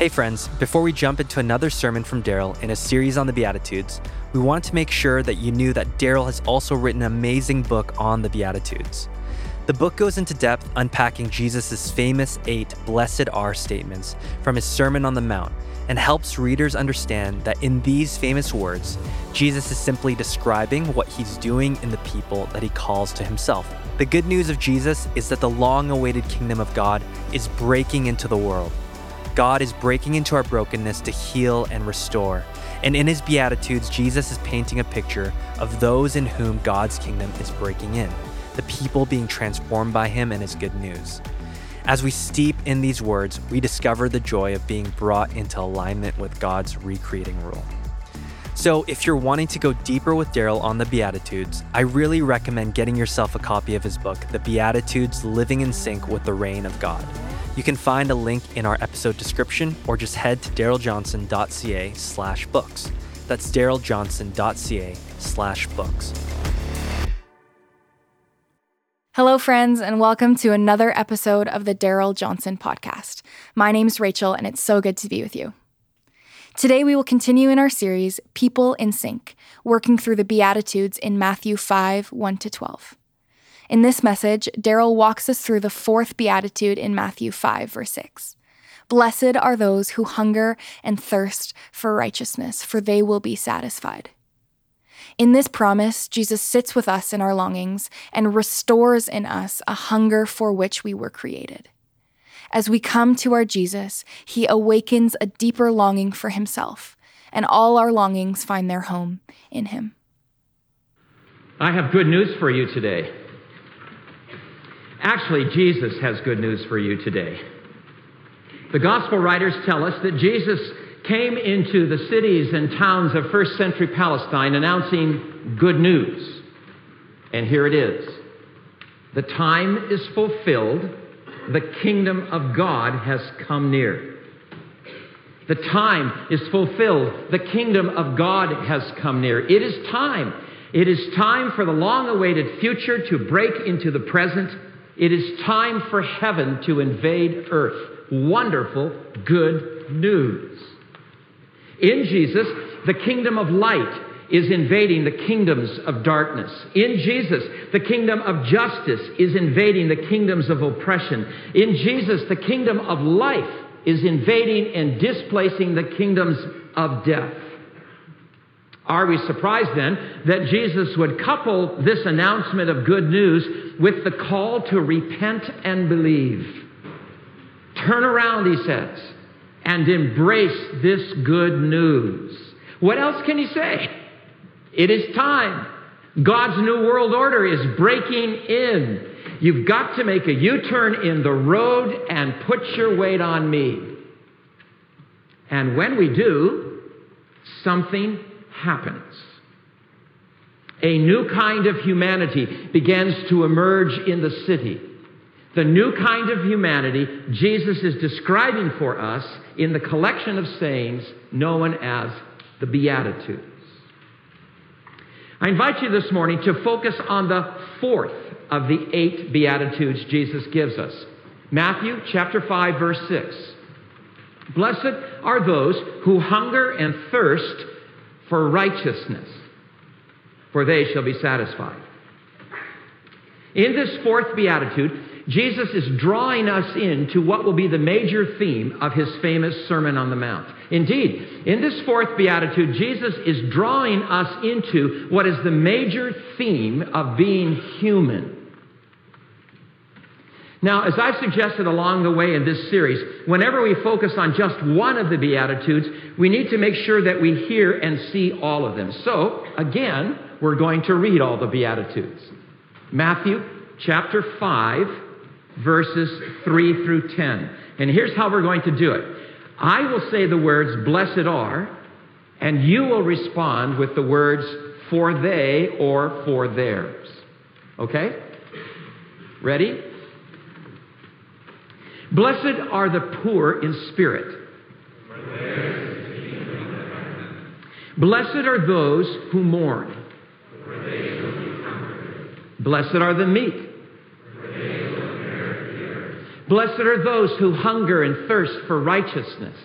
Hey, friends, before we jump into another sermon from Darrell in a series on the Beatitudes, we wanted to make sure that you knew that Darrell has also written an amazing book on the Beatitudes. The book goes into depth unpacking Jesus' famous eight blessed are statements from his Sermon on the Mount and helps readers understand that in these famous words, Jesus is simply describing what he's doing in the people that he calls to himself. The good news of Jesus is that the long awaited kingdom of God is breaking into the world. God is breaking into our brokenness to heal and restore. And in his Beatitudes, Jesus is painting a picture of those in whom God's kingdom is breaking in, the people being transformed by him and his good news. As we steep in these words, we discover the joy of being brought into alignment with God's recreating rule. So, if you're wanting to go deeper with Darrell on the Beatitudes, I really recommend getting yourself a copy of his book, The Beatitudes Living in Sync with the Reign of God. You can find a link in our episode description or just head to darrelljohnson.ca slash books. That's darrelljohnson.ca slash books. Hello, friends, and welcome to another episode of the Darrell Johnson podcast. My name's Rachel, and it's so good to be with you. Today, we will continue in our series, People in Sync, working through the Beatitudes in Matthew 5 1 to 12. In this message, Darrell walks us through the fourth Beatitude in Matthew 5, verse 6. Blessed are those who hunger and thirst for righteousness, for they will be satisfied. In this promise, Jesus sits with us in our longings and restores in us a hunger for which we were created. As we come to our Jesus, he awakens a deeper longing for himself, and all our longings find their home in him. I have good news for you today. Actually, Jesus has good news for you today. The gospel writers tell us that Jesus came into the cities and towns of first century Palestine announcing good news. And here it is The time is fulfilled, the kingdom of God has come near. The time is fulfilled, the kingdom of God has come near. It is time. It is time for the long awaited future to break into the present. It is time for heaven to invade earth. Wonderful, good news. In Jesus, the kingdom of light is invading the kingdoms of darkness. In Jesus, the kingdom of justice is invading the kingdoms of oppression. In Jesus, the kingdom of life is invading and displacing the kingdoms of death. Are we surprised then that Jesus would couple this announcement of good news with the call to repent and believe? Turn around, he says, and embrace this good news. What else can he say? It is time. God's new world order is breaking in. You've got to make a U turn in the road and put your weight on me. And when we do, something happens. A new kind of humanity begins to emerge in the city. The new kind of humanity Jesus is describing for us in the collection of sayings known as the Beatitudes. I invite you this morning to focus on the fourth of the eight Beatitudes Jesus gives us. Matthew chapter 5 verse 6. Blessed are those who hunger and thirst for righteousness, for they shall be satisfied. In this fourth beatitude, Jesus is drawing us into what will be the major theme of his famous Sermon on the Mount. Indeed, in this fourth beatitude, Jesus is drawing us into what is the major theme of being human. Now, as I've suggested along the way in this series, whenever we focus on just one of the Beatitudes, we need to make sure that we hear and see all of them. So, again, we're going to read all the Beatitudes. Matthew chapter 5, verses 3 through 10. And here's how we're going to do it I will say the words, blessed are, and you will respond with the words, for they or for theirs. Okay? Ready? Blessed are the poor in spirit. Blessed are those who mourn. Blessed are the meek. Blessed are those who hunger and thirst for righteousness.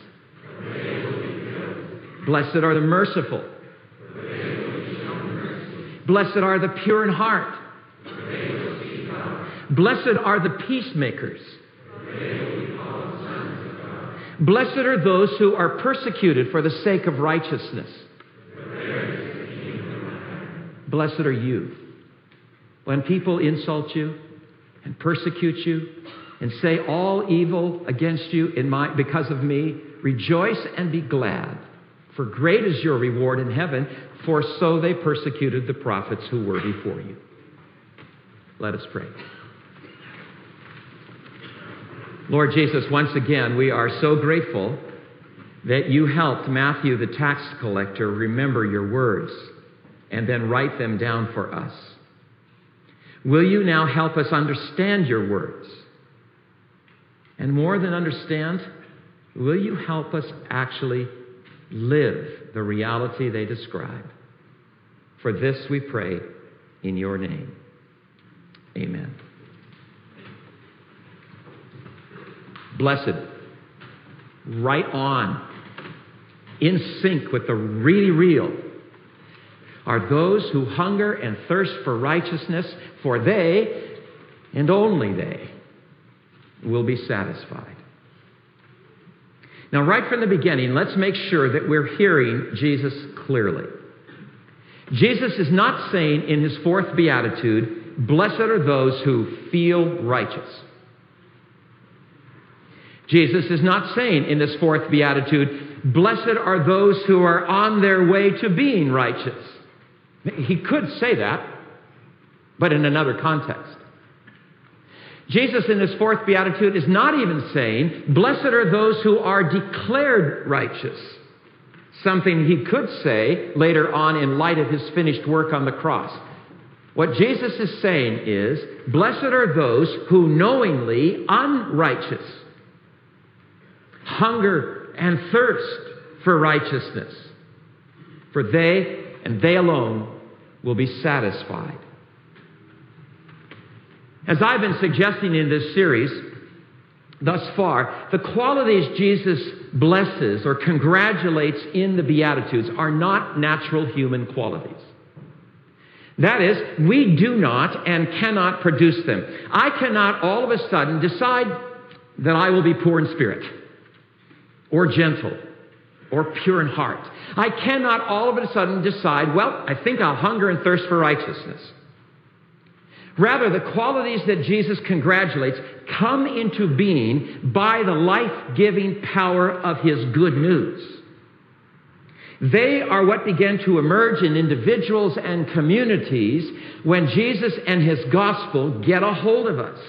Blessed are the merciful. Blessed are the pure in heart. Blessed are the peacemakers. Blessed are those who are persecuted for the sake of righteousness. Blessed are you. When people insult you and persecute you and say all evil against you in my, because of me, rejoice and be glad. For great is your reward in heaven, for so they persecuted the prophets who were before you. Let us pray. Lord Jesus, once again, we are so grateful that you helped Matthew the tax collector remember your words and then write them down for us. Will you now help us understand your words? And more than understand, will you help us actually live the reality they describe? For this we pray in your name. Amen. Blessed, right on, in sync with the really real, are those who hunger and thirst for righteousness, for they, and only they, will be satisfied. Now, right from the beginning, let's make sure that we're hearing Jesus clearly. Jesus is not saying in his fourth beatitude, Blessed are those who feel righteous. Jesus is not saying in this fourth beatitude, Blessed are those who are on their way to being righteous. He could say that, but in another context. Jesus, in this fourth beatitude, is not even saying, Blessed are those who are declared righteous. Something he could say later on in light of his finished work on the cross. What Jesus is saying is, Blessed are those who knowingly unrighteous hunger and thirst for righteousness, for they and they alone will be satisfied. As I've been suggesting in this series thus far, the qualities Jesus blesses or congratulates in the Beatitudes are not natural human qualities. That is, we do not and cannot produce them. I cannot all of a sudden decide that I will be poor in spirit or gentle or pure in heart. I cannot all of a sudden decide, well, I think I'll hunger and thirst for righteousness. Rather, the qualities that Jesus congratulates come into being by the life giving power of his good news. They are what begin to emerge in individuals and communities when Jesus and his gospel get a hold of us.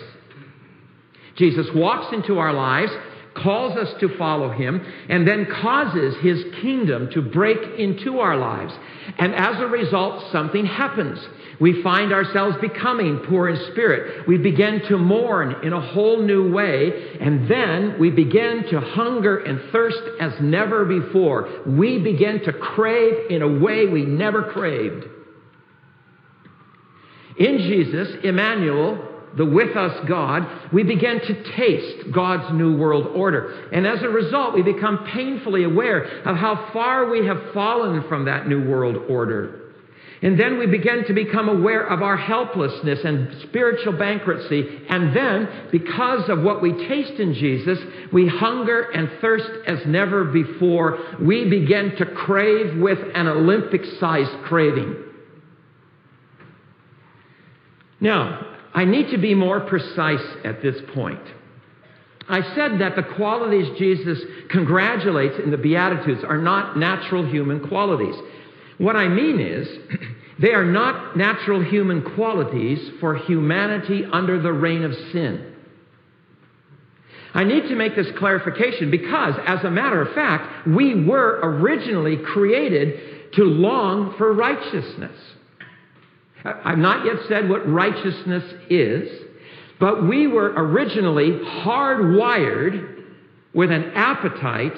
Jesus walks into our lives calls us to follow him, and then causes his kingdom to break into our lives. And as a result, something happens. We find ourselves becoming poor in spirit. We begin to mourn in a whole new way, and then we begin to hunger and thirst as never before. We begin to crave in a way we never craved. In Jesus, Emmanuel, the with us God, we begin to taste God's new world order. And as a result, we become painfully aware of how far we have fallen from that new world order. And then we begin to become aware of our helplessness and spiritual bankruptcy. And then, because of what we taste in Jesus, we hunger and thirst as never before. We begin to crave with an Olympic sized craving. Now, I need to be more precise at this point. I said that the qualities Jesus congratulates in the Beatitudes are not natural human qualities. What I mean is, they are not natural human qualities for humanity under the reign of sin. I need to make this clarification because, as a matter of fact, we were originally created to long for righteousness. I've not yet said what righteousness is, but we were originally hardwired with an appetite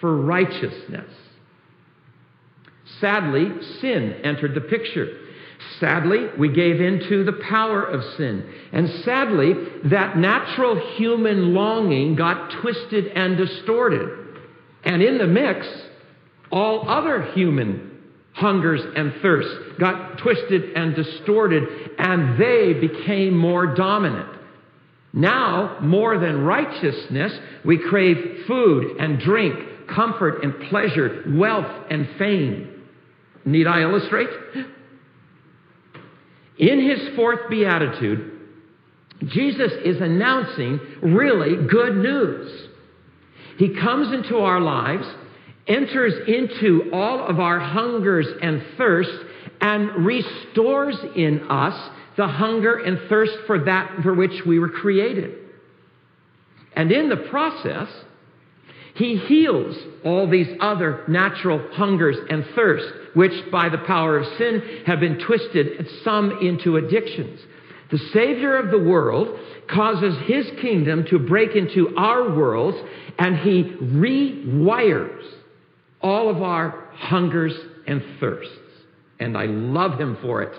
for righteousness. Sadly, sin entered the picture. Sadly, we gave in to the power of sin. And sadly, that natural human longing got twisted and distorted. And in the mix, All other human hungers and thirsts got twisted and distorted, and they became more dominant. Now, more than righteousness, we crave food and drink, comfort and pleasure, wealth and fame. Need I illustrate? In his fourth beatitude, Jesus is announcing really good news. He comes into our lives, enters into all of our hungers and thirsts, and restores in us the hunger and thirst for that for which we were created. And in the process, he heals all these other natural hungers and thirsts, which by the power of sin have been twisted, some into addictions. The Savior of the world causes his kingdom to break into our worlds, and he rewires all of our hungers and thirsts. And I love him for it.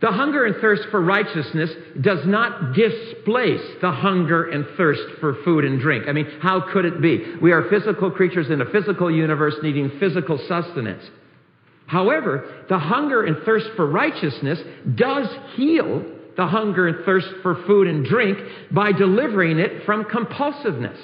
The hunger and thirst for righteousness does not displace the hunger and thirst for food and drink. I mean, how could it be? We are physical creatures in a physical universe needing physical sustenance. However, the hunger and thirst for righteousness does heal the hunger and thirst for food and drink by delivering it from compulsiveness.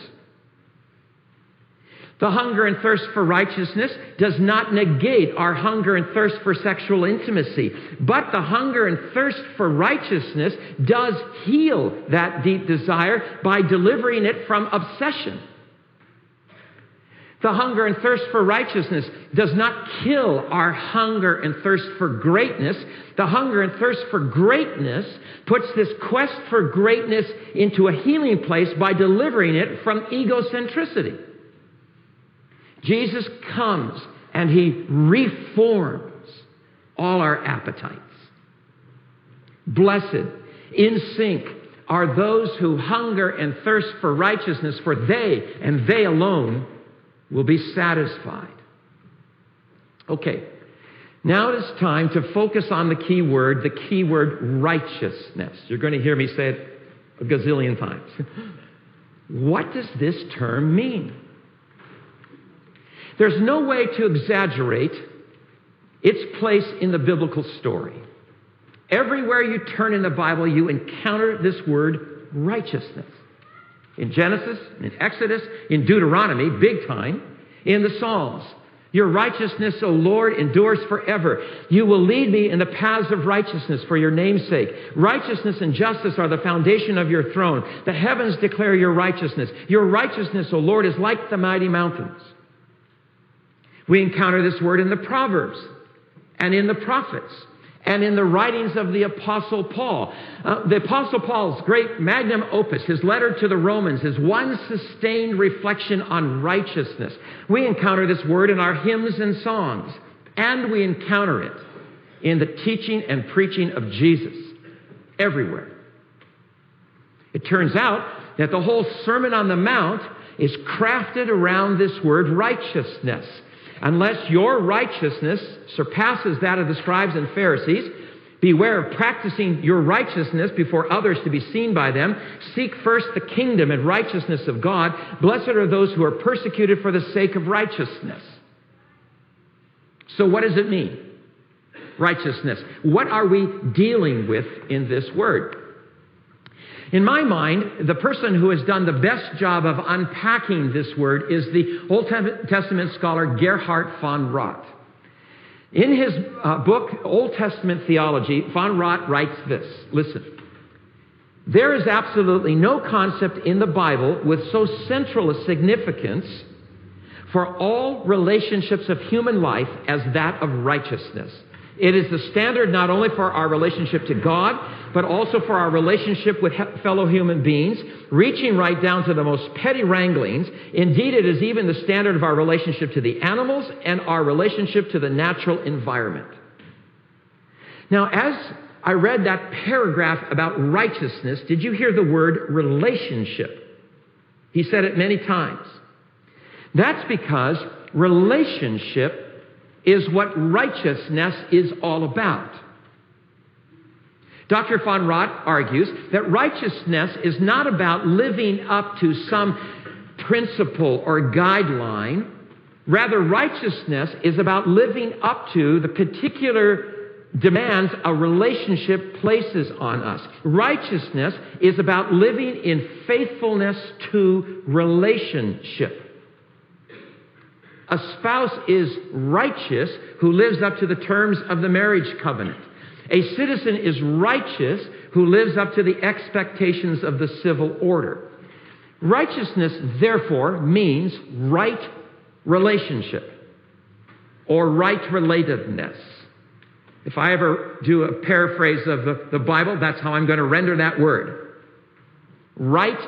The hunger and thirst for righteousness does not negate our hunger and thirst for sexual intimacy, but the hunger and thirst for righteousness does heal that deep desire by delivering it from obsession. The hunger and thirst for righteousness does not kill our hunger and thirst for greatness. The hunger and thirst for greatness puts this quest for greatness into a healing place by delivering it from egocentricity. Jesus comes and he reforms all our appetites. Blessed, in sync, are those who hunger and thirst for righteousness, for they and they alone will be satisfied. Okay, now it is time to focus on the key word, the key word righteousness. You're going to hear me say it a gazillion times. what does this term mean? There's no way to exaggerate its place in the biblical story. Everywhere you turn in the Bible, you encounter this word righteousness. In Genesis, in Exodus, in Deuteronomy, big time, in the Psalms. Your righteousness, O Lord, endures forever. You will lead me in the paths of righteousness for your name's sake. Righteousness and justice are the foundation of your throne. The heavens declare your righteousness. Your righteousness, O Lord, is like the mighty mountains. We encounter this word in the Proverbs and in the prophets and in the writings of the Apostle Paul. Uh, the Apostle Paul's great magnum opus, his letter to the Romans, is one sustained reflection on righteousness. We encounter this word in our hymns and songs, and we encounter it in the teaching and preaching of Jesus everywhere. It turns out that the whole Sermon on the Mount is crafted around this word righteousness. Unless your righteousness surpasses that of the scribes and Pharisees, beware of practicing your righteousness before others to be seen by them. Seek first the kingdom and righteousness of God. Blessed are those who are persecuted for the sake of righteousness. So, what does it mean? Righteousness. What are we dealing with in this word? In my mind, the person who has done the best job of unpacking this word is the Old Testament scholar Gerhard von Rad. In his uh, book, Old Testament Theology, von Rad writes this Listen, there is absolutely no concept in the Bible with so central a significance for all relationships of human life as that of righteousness. It is the standard not only for our relationship to God, but also for our relationship with fellow human beings, reaching right down to the most petty wranglings. Indeed, it is even the standard of our relationship to the animals and our relationship to the natural environment. Now, as I read that paragraph about righteousness, did you hear the word relationship? He said it many times. That's because relationship is what righteousness is all about. Dr. von Rad argues that righteousness is not about living up to some principle or guideline. Rather, righteousness is about living up to the particular demands a relationship places on us. Righteousness is about living in faithfulness to relationship. A spouse is righteous who lives up to the terms of the marriage covenant. A citizen is righteous who lives up to the expectations of the civil order. Righteousness, therefore, means right relationship or right relatedness. If I ever do a paraphrase of the, the Bible, that's how I'm going to render that word. Right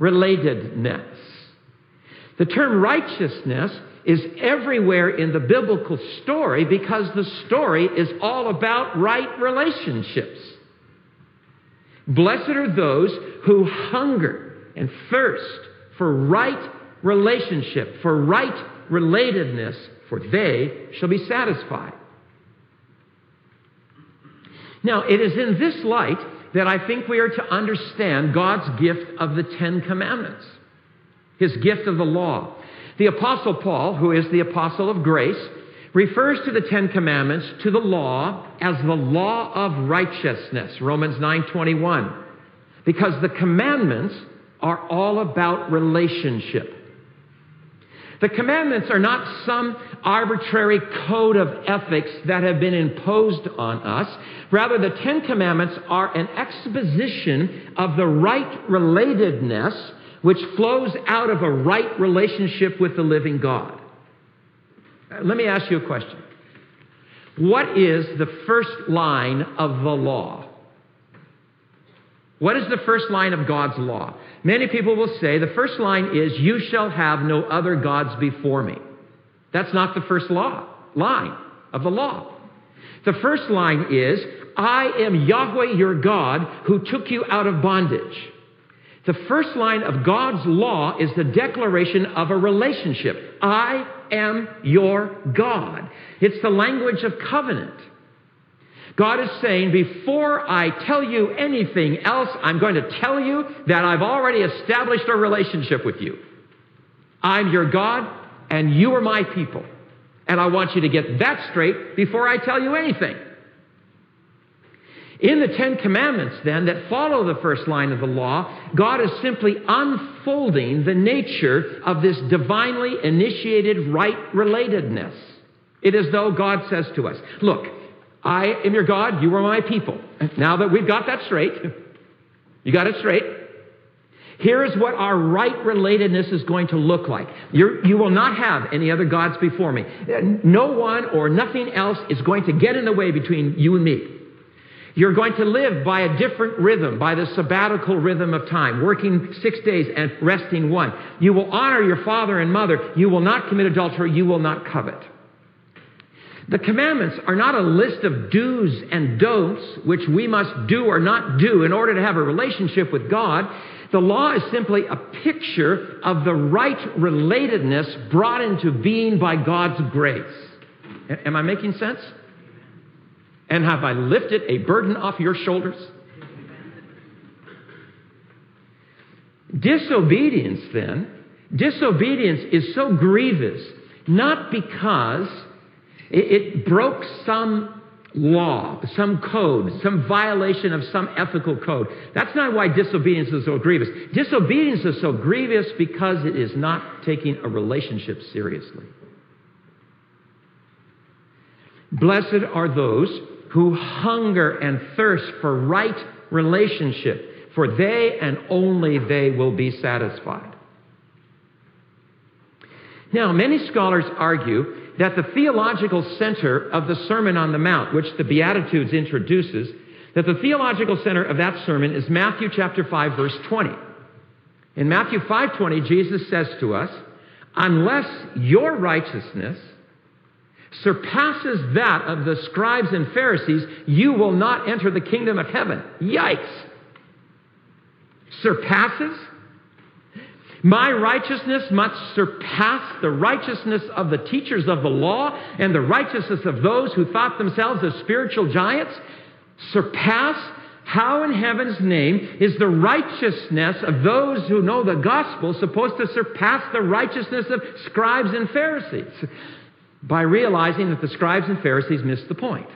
relatedness. The term righteousness is everywhere in the biblical story because the story is all about right relationships. Blessed are those who hunger and thirst for right relationship, for right relatedness, for they shall be satisfied. Now, it is in this light that I think we are to understand God's gift of the Ten Commandments, his gift of the law. The Apostle Paul, who is the apostle of grace, refers to the Ten Commandments to the law as the law of righteousness, Romans 9:21. Because the commandments are all about relationship. The commandments are not some arbitrary code of ethics that have been imposed on us. Rather, the Ten Commandments are an exposition of the right relatedness which flows out of a right relationship with the living God. Uh, let me ask you a question. What is the first line of the law? What is the first line of God's law? Many people will say the first line is, You shall have no other gods before me. That's not the first law, line of the law. The first line is, I am Yahweh your God who took you out of bondage. The first line of God's law is the declaration of a relationship. I am your God. It's the language of covenant. God is saying, before I tell you anything else, I'm going to tell you that I've already established a relationship with you. I'm your God, and you are my people. And I want you to get that straight before I tell you anything. In the Ten Commandments, then, that follow the first line of the law, God is simply unfolding the nature of this divinely initiated right relatedness. It is though God says to us, Look, I am your God, you are my people. Now that we've got that straight, you got it straight. Here is what our right relatedness is going to look like. You're, you will not have any other gods before me. No one or nothing else is going to get in the way between you and me. You're going to live by a different rhythm, by the sabbatical rhythm of time, working six days and resting one. You will honor your father and mother. You will not commit adultery. You will not covet. The commandments are not a list of do's and don'ts, which we must do or not do in order to have a relationship with God. The law is simply a picture of the right relatedness brought into being by God's grace. Am I making sense? And have I lifted a burden off your shoulders? Disobedience, then, disobedience is so grievous not because it, broke some law, some code, some violation of some ethical code. That's not why disobedience is so grievous. Disobedience is so grievous because it is not taking a relationship seriously. Blessed are those who hunger and thirst for right relationship, for they and only they will be satisfied. Now, many scholars argue that the theological center of the Sermon on the Mount, which the Beatitudes introduces, that the theological center of that sermon is Matthew chapter 5 verse 20. In Matthew 5:20 Jesus says to us, "Unless your righteousness surpasses that of the scribes and Pharisees, you will not enter the kingdom of heaven. Yikes! Surpasses? My righteousness must surpass the righteousness of the teachers of the law and the righteousness of those who thought themselves as spiritual giants. Surpass How in heaven's name is the righteousness of those who know the gospel supposed to surpass the righteousness of scribes and Pharisees? By realizing that the scribes and Pharisees missed the point.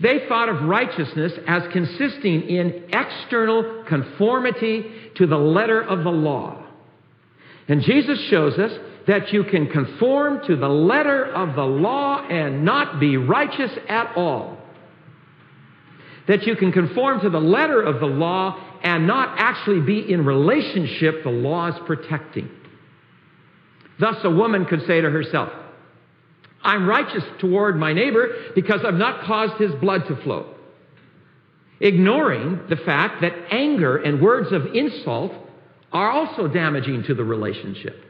They thought of righteousness as consisting in external conformity to the letter of the law. And Jesus shows us that you can conform to the letter of the law and not be righteous at all. That you can conform to the letter of the law and not actually be in relationship the law is protecting. Thus, a woman could say to herself, I'm righteous toward my neighbor because I've not caused his blood to flow. Ignoring the fact that anger and words of insult are also damaging to the relationship.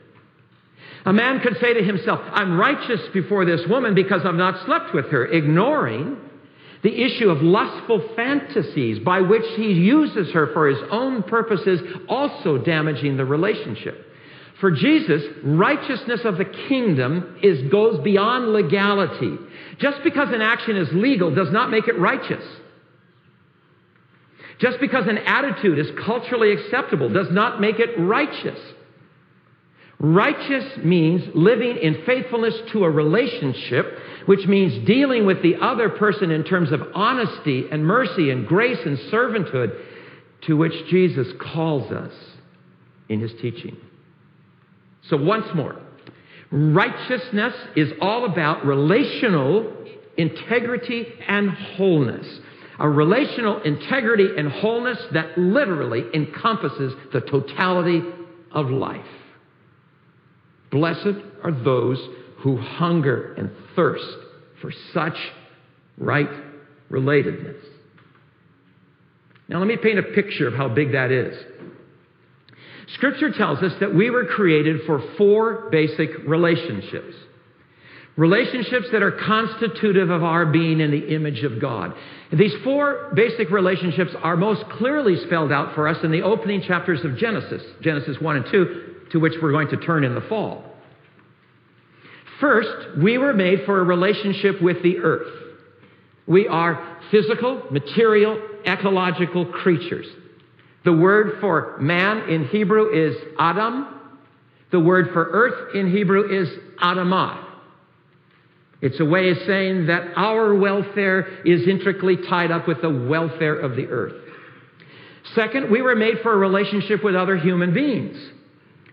A man could say to himself, I'm righteous before this woman because I've not slept with her, ignoring the issue of lustful fantasies by which he uses her for his own purposes, also damaging the relationship. For Jesus, righteousness of the kingdom is, goes beyond legality. Just because an action is legal does not make it righteous. Just because an attitude is culturally acceptable does not make it righteous. Righteous means living in faithfulness to a relationship, which means dealing with the other person in terms of honesty and mercy and grace and servanthood to which Jesus calls us in his teaching. So, once more, righteousness is all about relational integrity and wholeness. A relational integrity and wholeness that literally encompasses the totality of life. Blessed are those who hunger and thirst for such right relatedness. Now, let me paint a picture of how big that is. Scripture tells us that we were created for four basic relationships. Relationships that are constitutive of our being in the image of God. These four basic relationships are most clearly spelled out for us in the opening chapters of Genesis, Genesis 1 and 2, to which we're going to turn in the fall. First, we were made for a relationship with the earth. We are physical, material, ecological creatures. The word for man in Hebrew is Adam. The word for earth in Hebrew is Adamah. It's a way of saying that our welfare is intricately tied up with the welfare of the earth. Second, we were made for a relationship with other human beings.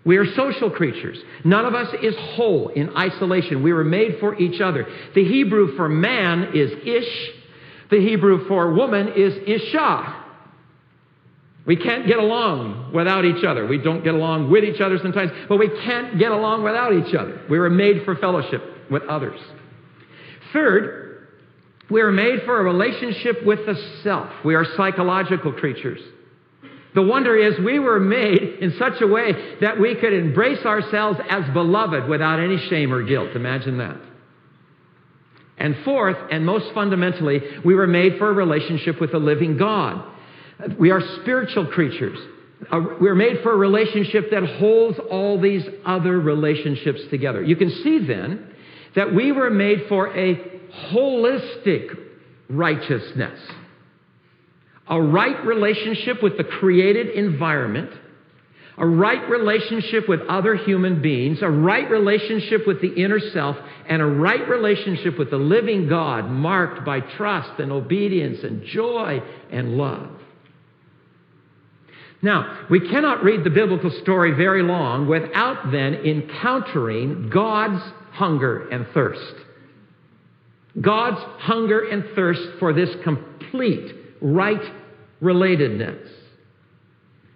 We are social creatures. None of us is whole in isolation. We were made for each other. The Hebrew for man is ish. The Hebrew for woman is isha. We can't get along without each other. We don't get along with each other sometimes, but we can't get along without each other. We were made for fellowship with others. Third, we are made for a relationship with the self. We are psychological creatures. The wonder is we were made in such a way that we could embrace ourselves as beloved without any shame or guilt. Imagine that. And fourth, and most fundamentally, we were made for a relationship with the living God. We are spiritual creatures. Uh, we're made for a relationship that holds all these other relationships together. You can see then that we were made for a holistic righteousness. A right relationship with the created environment, a right relationship with other human beings, a right relationship with the inner self, and a right relationship with the living God marked by trust and obedience and joy and love. Now, we cannot read the biblical story very long without then encountering God's hunger and thirst. God's hunger and thirst for this complete right relatedness.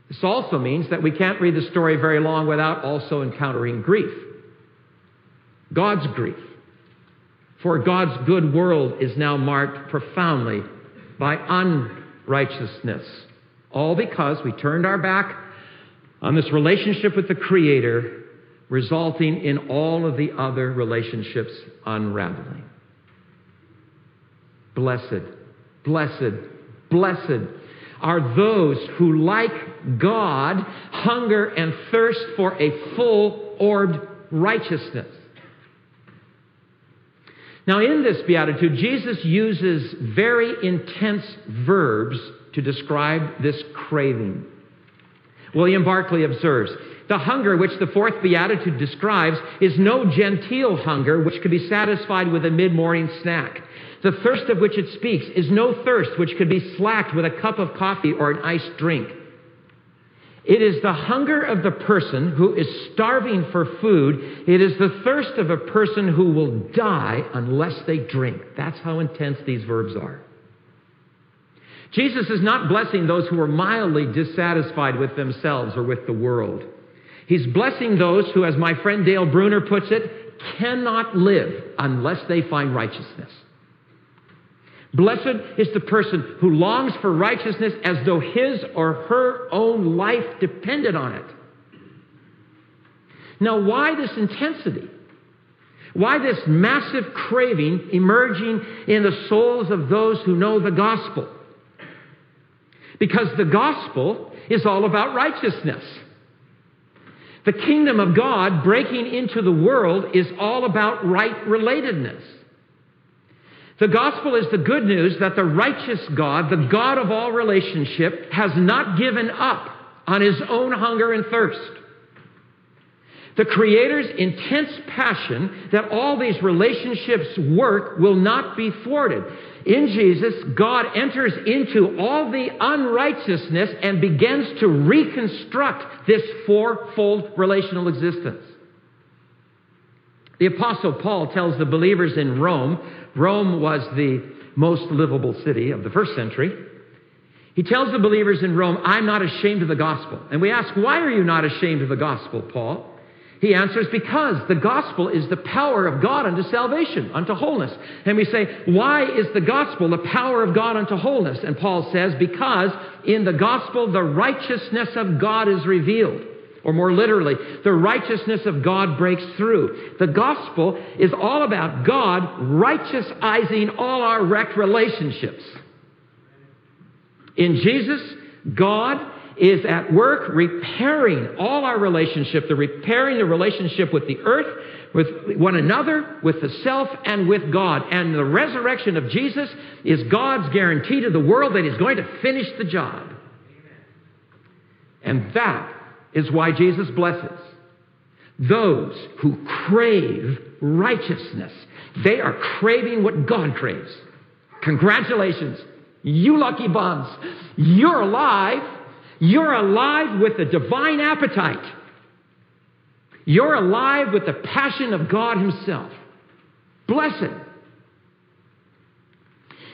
This also means that we can't read the story very long without also encountering grief. God's grief. For God's good world is now marked profoundly by unrighteousness all because we turned our back on this relationship with the Creator, resulting in all of the other relationships unraveling. Blessed, blessed, blessed are those who, like God, hunger and thirst for a full orbed righteousness. Now, in this beatitude, Jesus uses very intense verbs to describe this craving. William Barclay observes the hunger which the fourth beatitude describes is no genteel hunger which could be satisfied with a mid morning snack. The thirst of which it speaks is no thirst which could be slacked with a cup of coffee or an iced drink. It is the hunger of the person who is starving for food. It is the thirst of a person who will die unless they drink. That's how intense these verbs are. Jesus is not blessing those who are mildly dissatisfied with themselves or with the world. He's blessing those who, as my friend Dale Bruner puts it, cannot live unless they find righteousness. Blessed is the person who longs for righteousness as though his or her own life depended on it. Now, why this intensity? Why this massive craving emerging in the souls of those who know the gospel? Because the gospel is all about righteousness. The kingdom of God breaking into the world is all about right relatedness. The gospel is the good news that the righteous God, the God of all relationship, has not given up on his own hunger and thirst. The Creator's intense passion that all these relationships work will not be thwarted. In Jesus, God enters into all the unrighteousness and begins to reconstruct this fourfold relational existence. The Apostle Paul tells the believers in Rome, Rome was the most livable city of the first century. He tells the believers in Rome, I'm not ashamed of the gospel. And we ask, why are you not ashamed of the gospel, Paul? He answers, because the gospel is the power of God unto salvation, unto wholeness. And we say, why is the gospel the power of God unto wholeness? And Paul says, because in the gospel the righteousness of God is revealed. Or more literally, the righteousness of God breaks through. The gospel is all about God righteousizing all our wrecked relationships. In Jesus, God is at work repairing all our relationship, the repairing the relationship with the earth, with one another, with the self, and with God. And the resurrection of Jesus is God's guarantee to the world that He's going to finish the job. And that is why Jesus blesses those who crave righteousness. They are craving what God craves. Congratulations. You lucky bums. You're alive you're alive with a divine appetite. You're alive with the passion of God Himself. Blessed.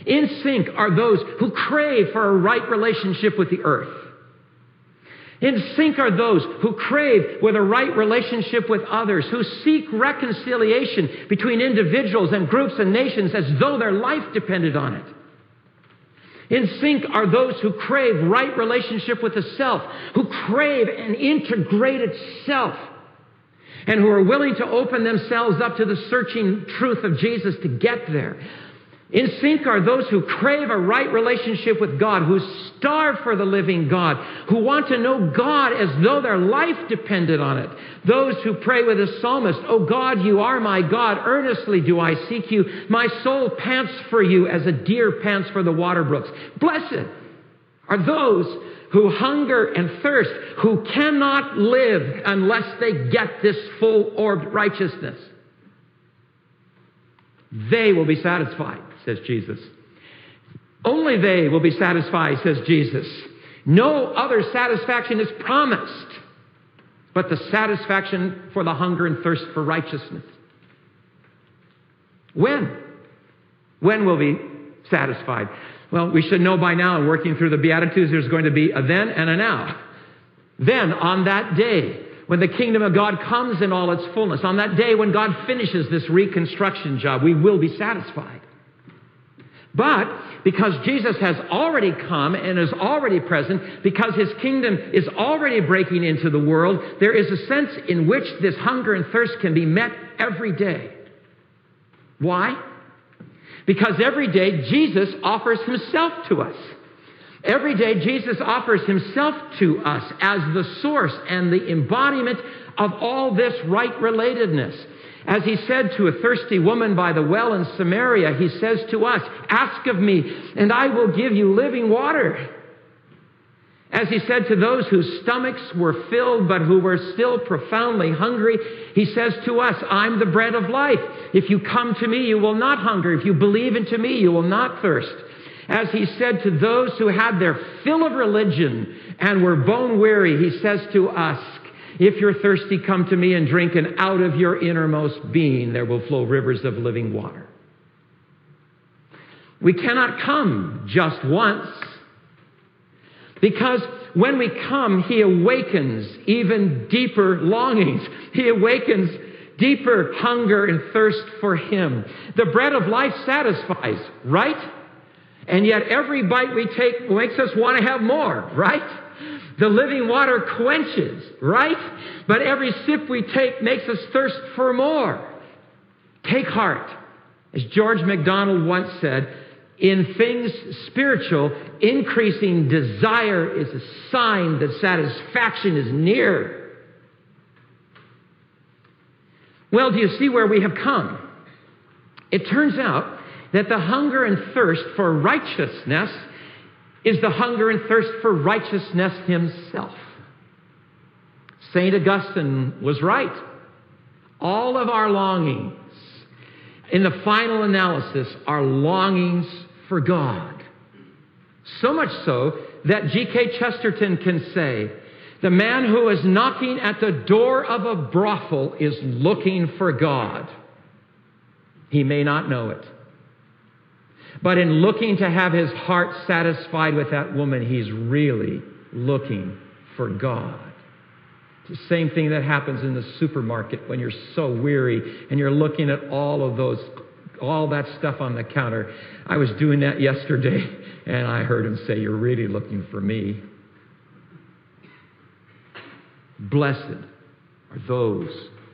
In sync are those who crave for a right relationship with the earth. In sync are those who crave with a right relationship with others, who seek reconciliation between individuals and groups and nations as though their life depended on it. In sync are those who crave right relationship with the self, who crave an integrated self, and who are willing to open themselves up to the searching truth of Jesus to get there. In sync are those who crave a right relationship with God, who starve for the living God, who want to know God as though their life depended on it. Those who pray with the psalmist, Oh God, you are my God. Earnestly do I seek you. My soul pants for you as a deer pants for the water brooks. Blessed are those who hunger and thirst, who cannot live unless they get this full orbed righteousness. They will be satisfied says Jesus. Only they will be satisfied, says Jesus. No other satisfaction is promised but the satisfaction for the hunger and thirst for righteousness. When? When will we be satisfied? Well, we should know by now, working through the Beatitudes, there's going to be a then and a now. Then, on that day, when the kingdom of God comes in all its fullness, on that day when God finishes this reconstruction job, we will be satisfied. But because Jesus has already come and is already present, because his kingdom is already breaking into the world, there is a sense in which this hunger and thirst can be met every day. Why? Because every day Jesus offers himself to us. Every day Jesus offers himself to us as the source and the embodiment of all this right relatedness. As he said to a thirsty woman by the well in Samaria, he says to us, Ask of me, and I will give you living water. As he said to those whose stomachs were filled but who were still profoundly hungry, he says to us, I'm the bread of life. If you come to me, you will not hunger. If you believe into me, you will not thirst. As he said to those who had their fill of religion and were bone weary, he says to us, If you're thirsty, come to me and drink, and out of your innermost being there will flow rivers of living water. We cannot come just once. Because when we come, He awakens even deeper longings. He awakens deeper hunger and thirst for Him. The bread of life satisfies, right? And yet every bite we take makes us want to have more, right? The living water quenches, right? But every sip we take makes us thirst for more. Take heart. As George MacDonald once said, in things spiritual, increasing desire is a sign that satisfaction is near. Well, do you see where we have come? It turns out that the hunger and thirst for righteousness is the hunger and thirst for righteousness himself. St. Augustine was right. All of our longings, in the final analysis, are longings for God. So much so that G.K. Chesterton can say, the man who is knocking at the door of a brothel is looking for God. He may not know it. But in looking to have his heart satisfied with that woman, he's really looking for God. It's the same thing that happens in the supermarket when you're so weary and you're looking at all of those all that stuff on the counter. I was doing that yesterday, and I heard him say, You're really looking for me. Blessed are those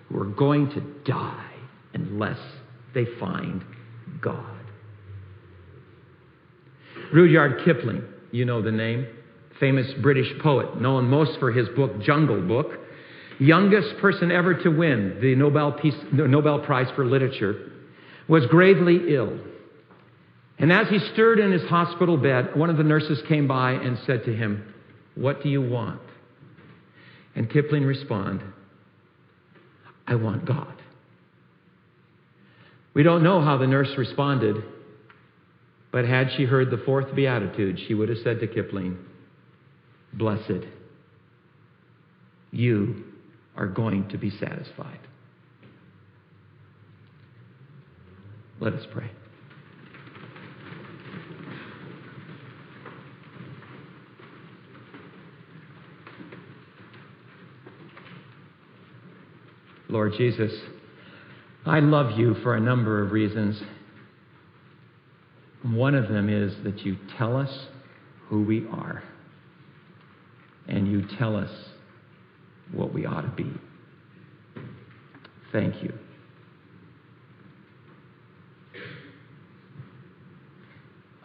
who are going to die unless they find God. Rudyard Kipling, you know the name, famous British poet, known most for his book Jungle Book, youngest person ever to win the Nobel, Peace, Nobel Prize for Literature was gravely ill. And as he stirred in his hospital bed, one of the nurses came by and said to him, What do you want? And Kipling responded, I want God. We don't know how the nurse responded, but had she heard the fourth beatitude, she would have said to Kipling, Blessed, you are going to be satisfied. Let us pray. Lord Jesus, I love you for a number of reasons. One of them is that you tell us who we are, and you tell us what we ought to be. Thank you.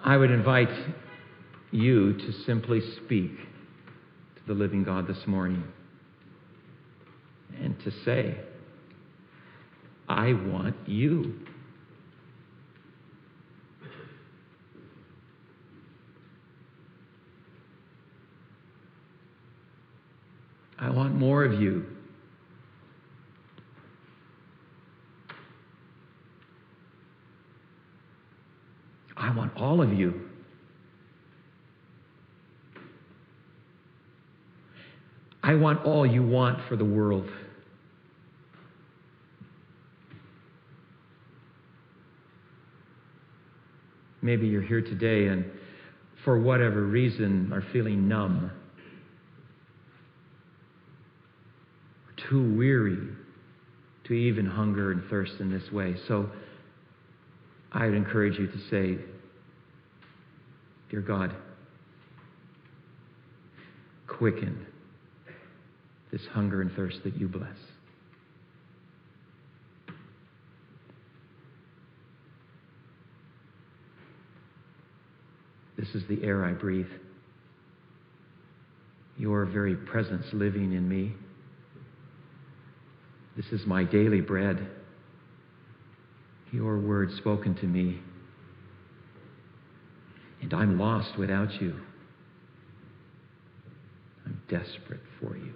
I would invite you to simply speak to the living God this morning and to say, I want you. I want more of you. I want all of you. I want all you want for the world. Maybe you're here today and for whatever reason are feeling numb, or too weary to even hunger and thirst in this way. So I would encourage you to say, Dear God, quicken this hunger and thirst that you bless. This is the air I breathe. Your very presence living in me. This is my daily bread. your word spoken to me. And I'm lost without you. I'm desperate for you.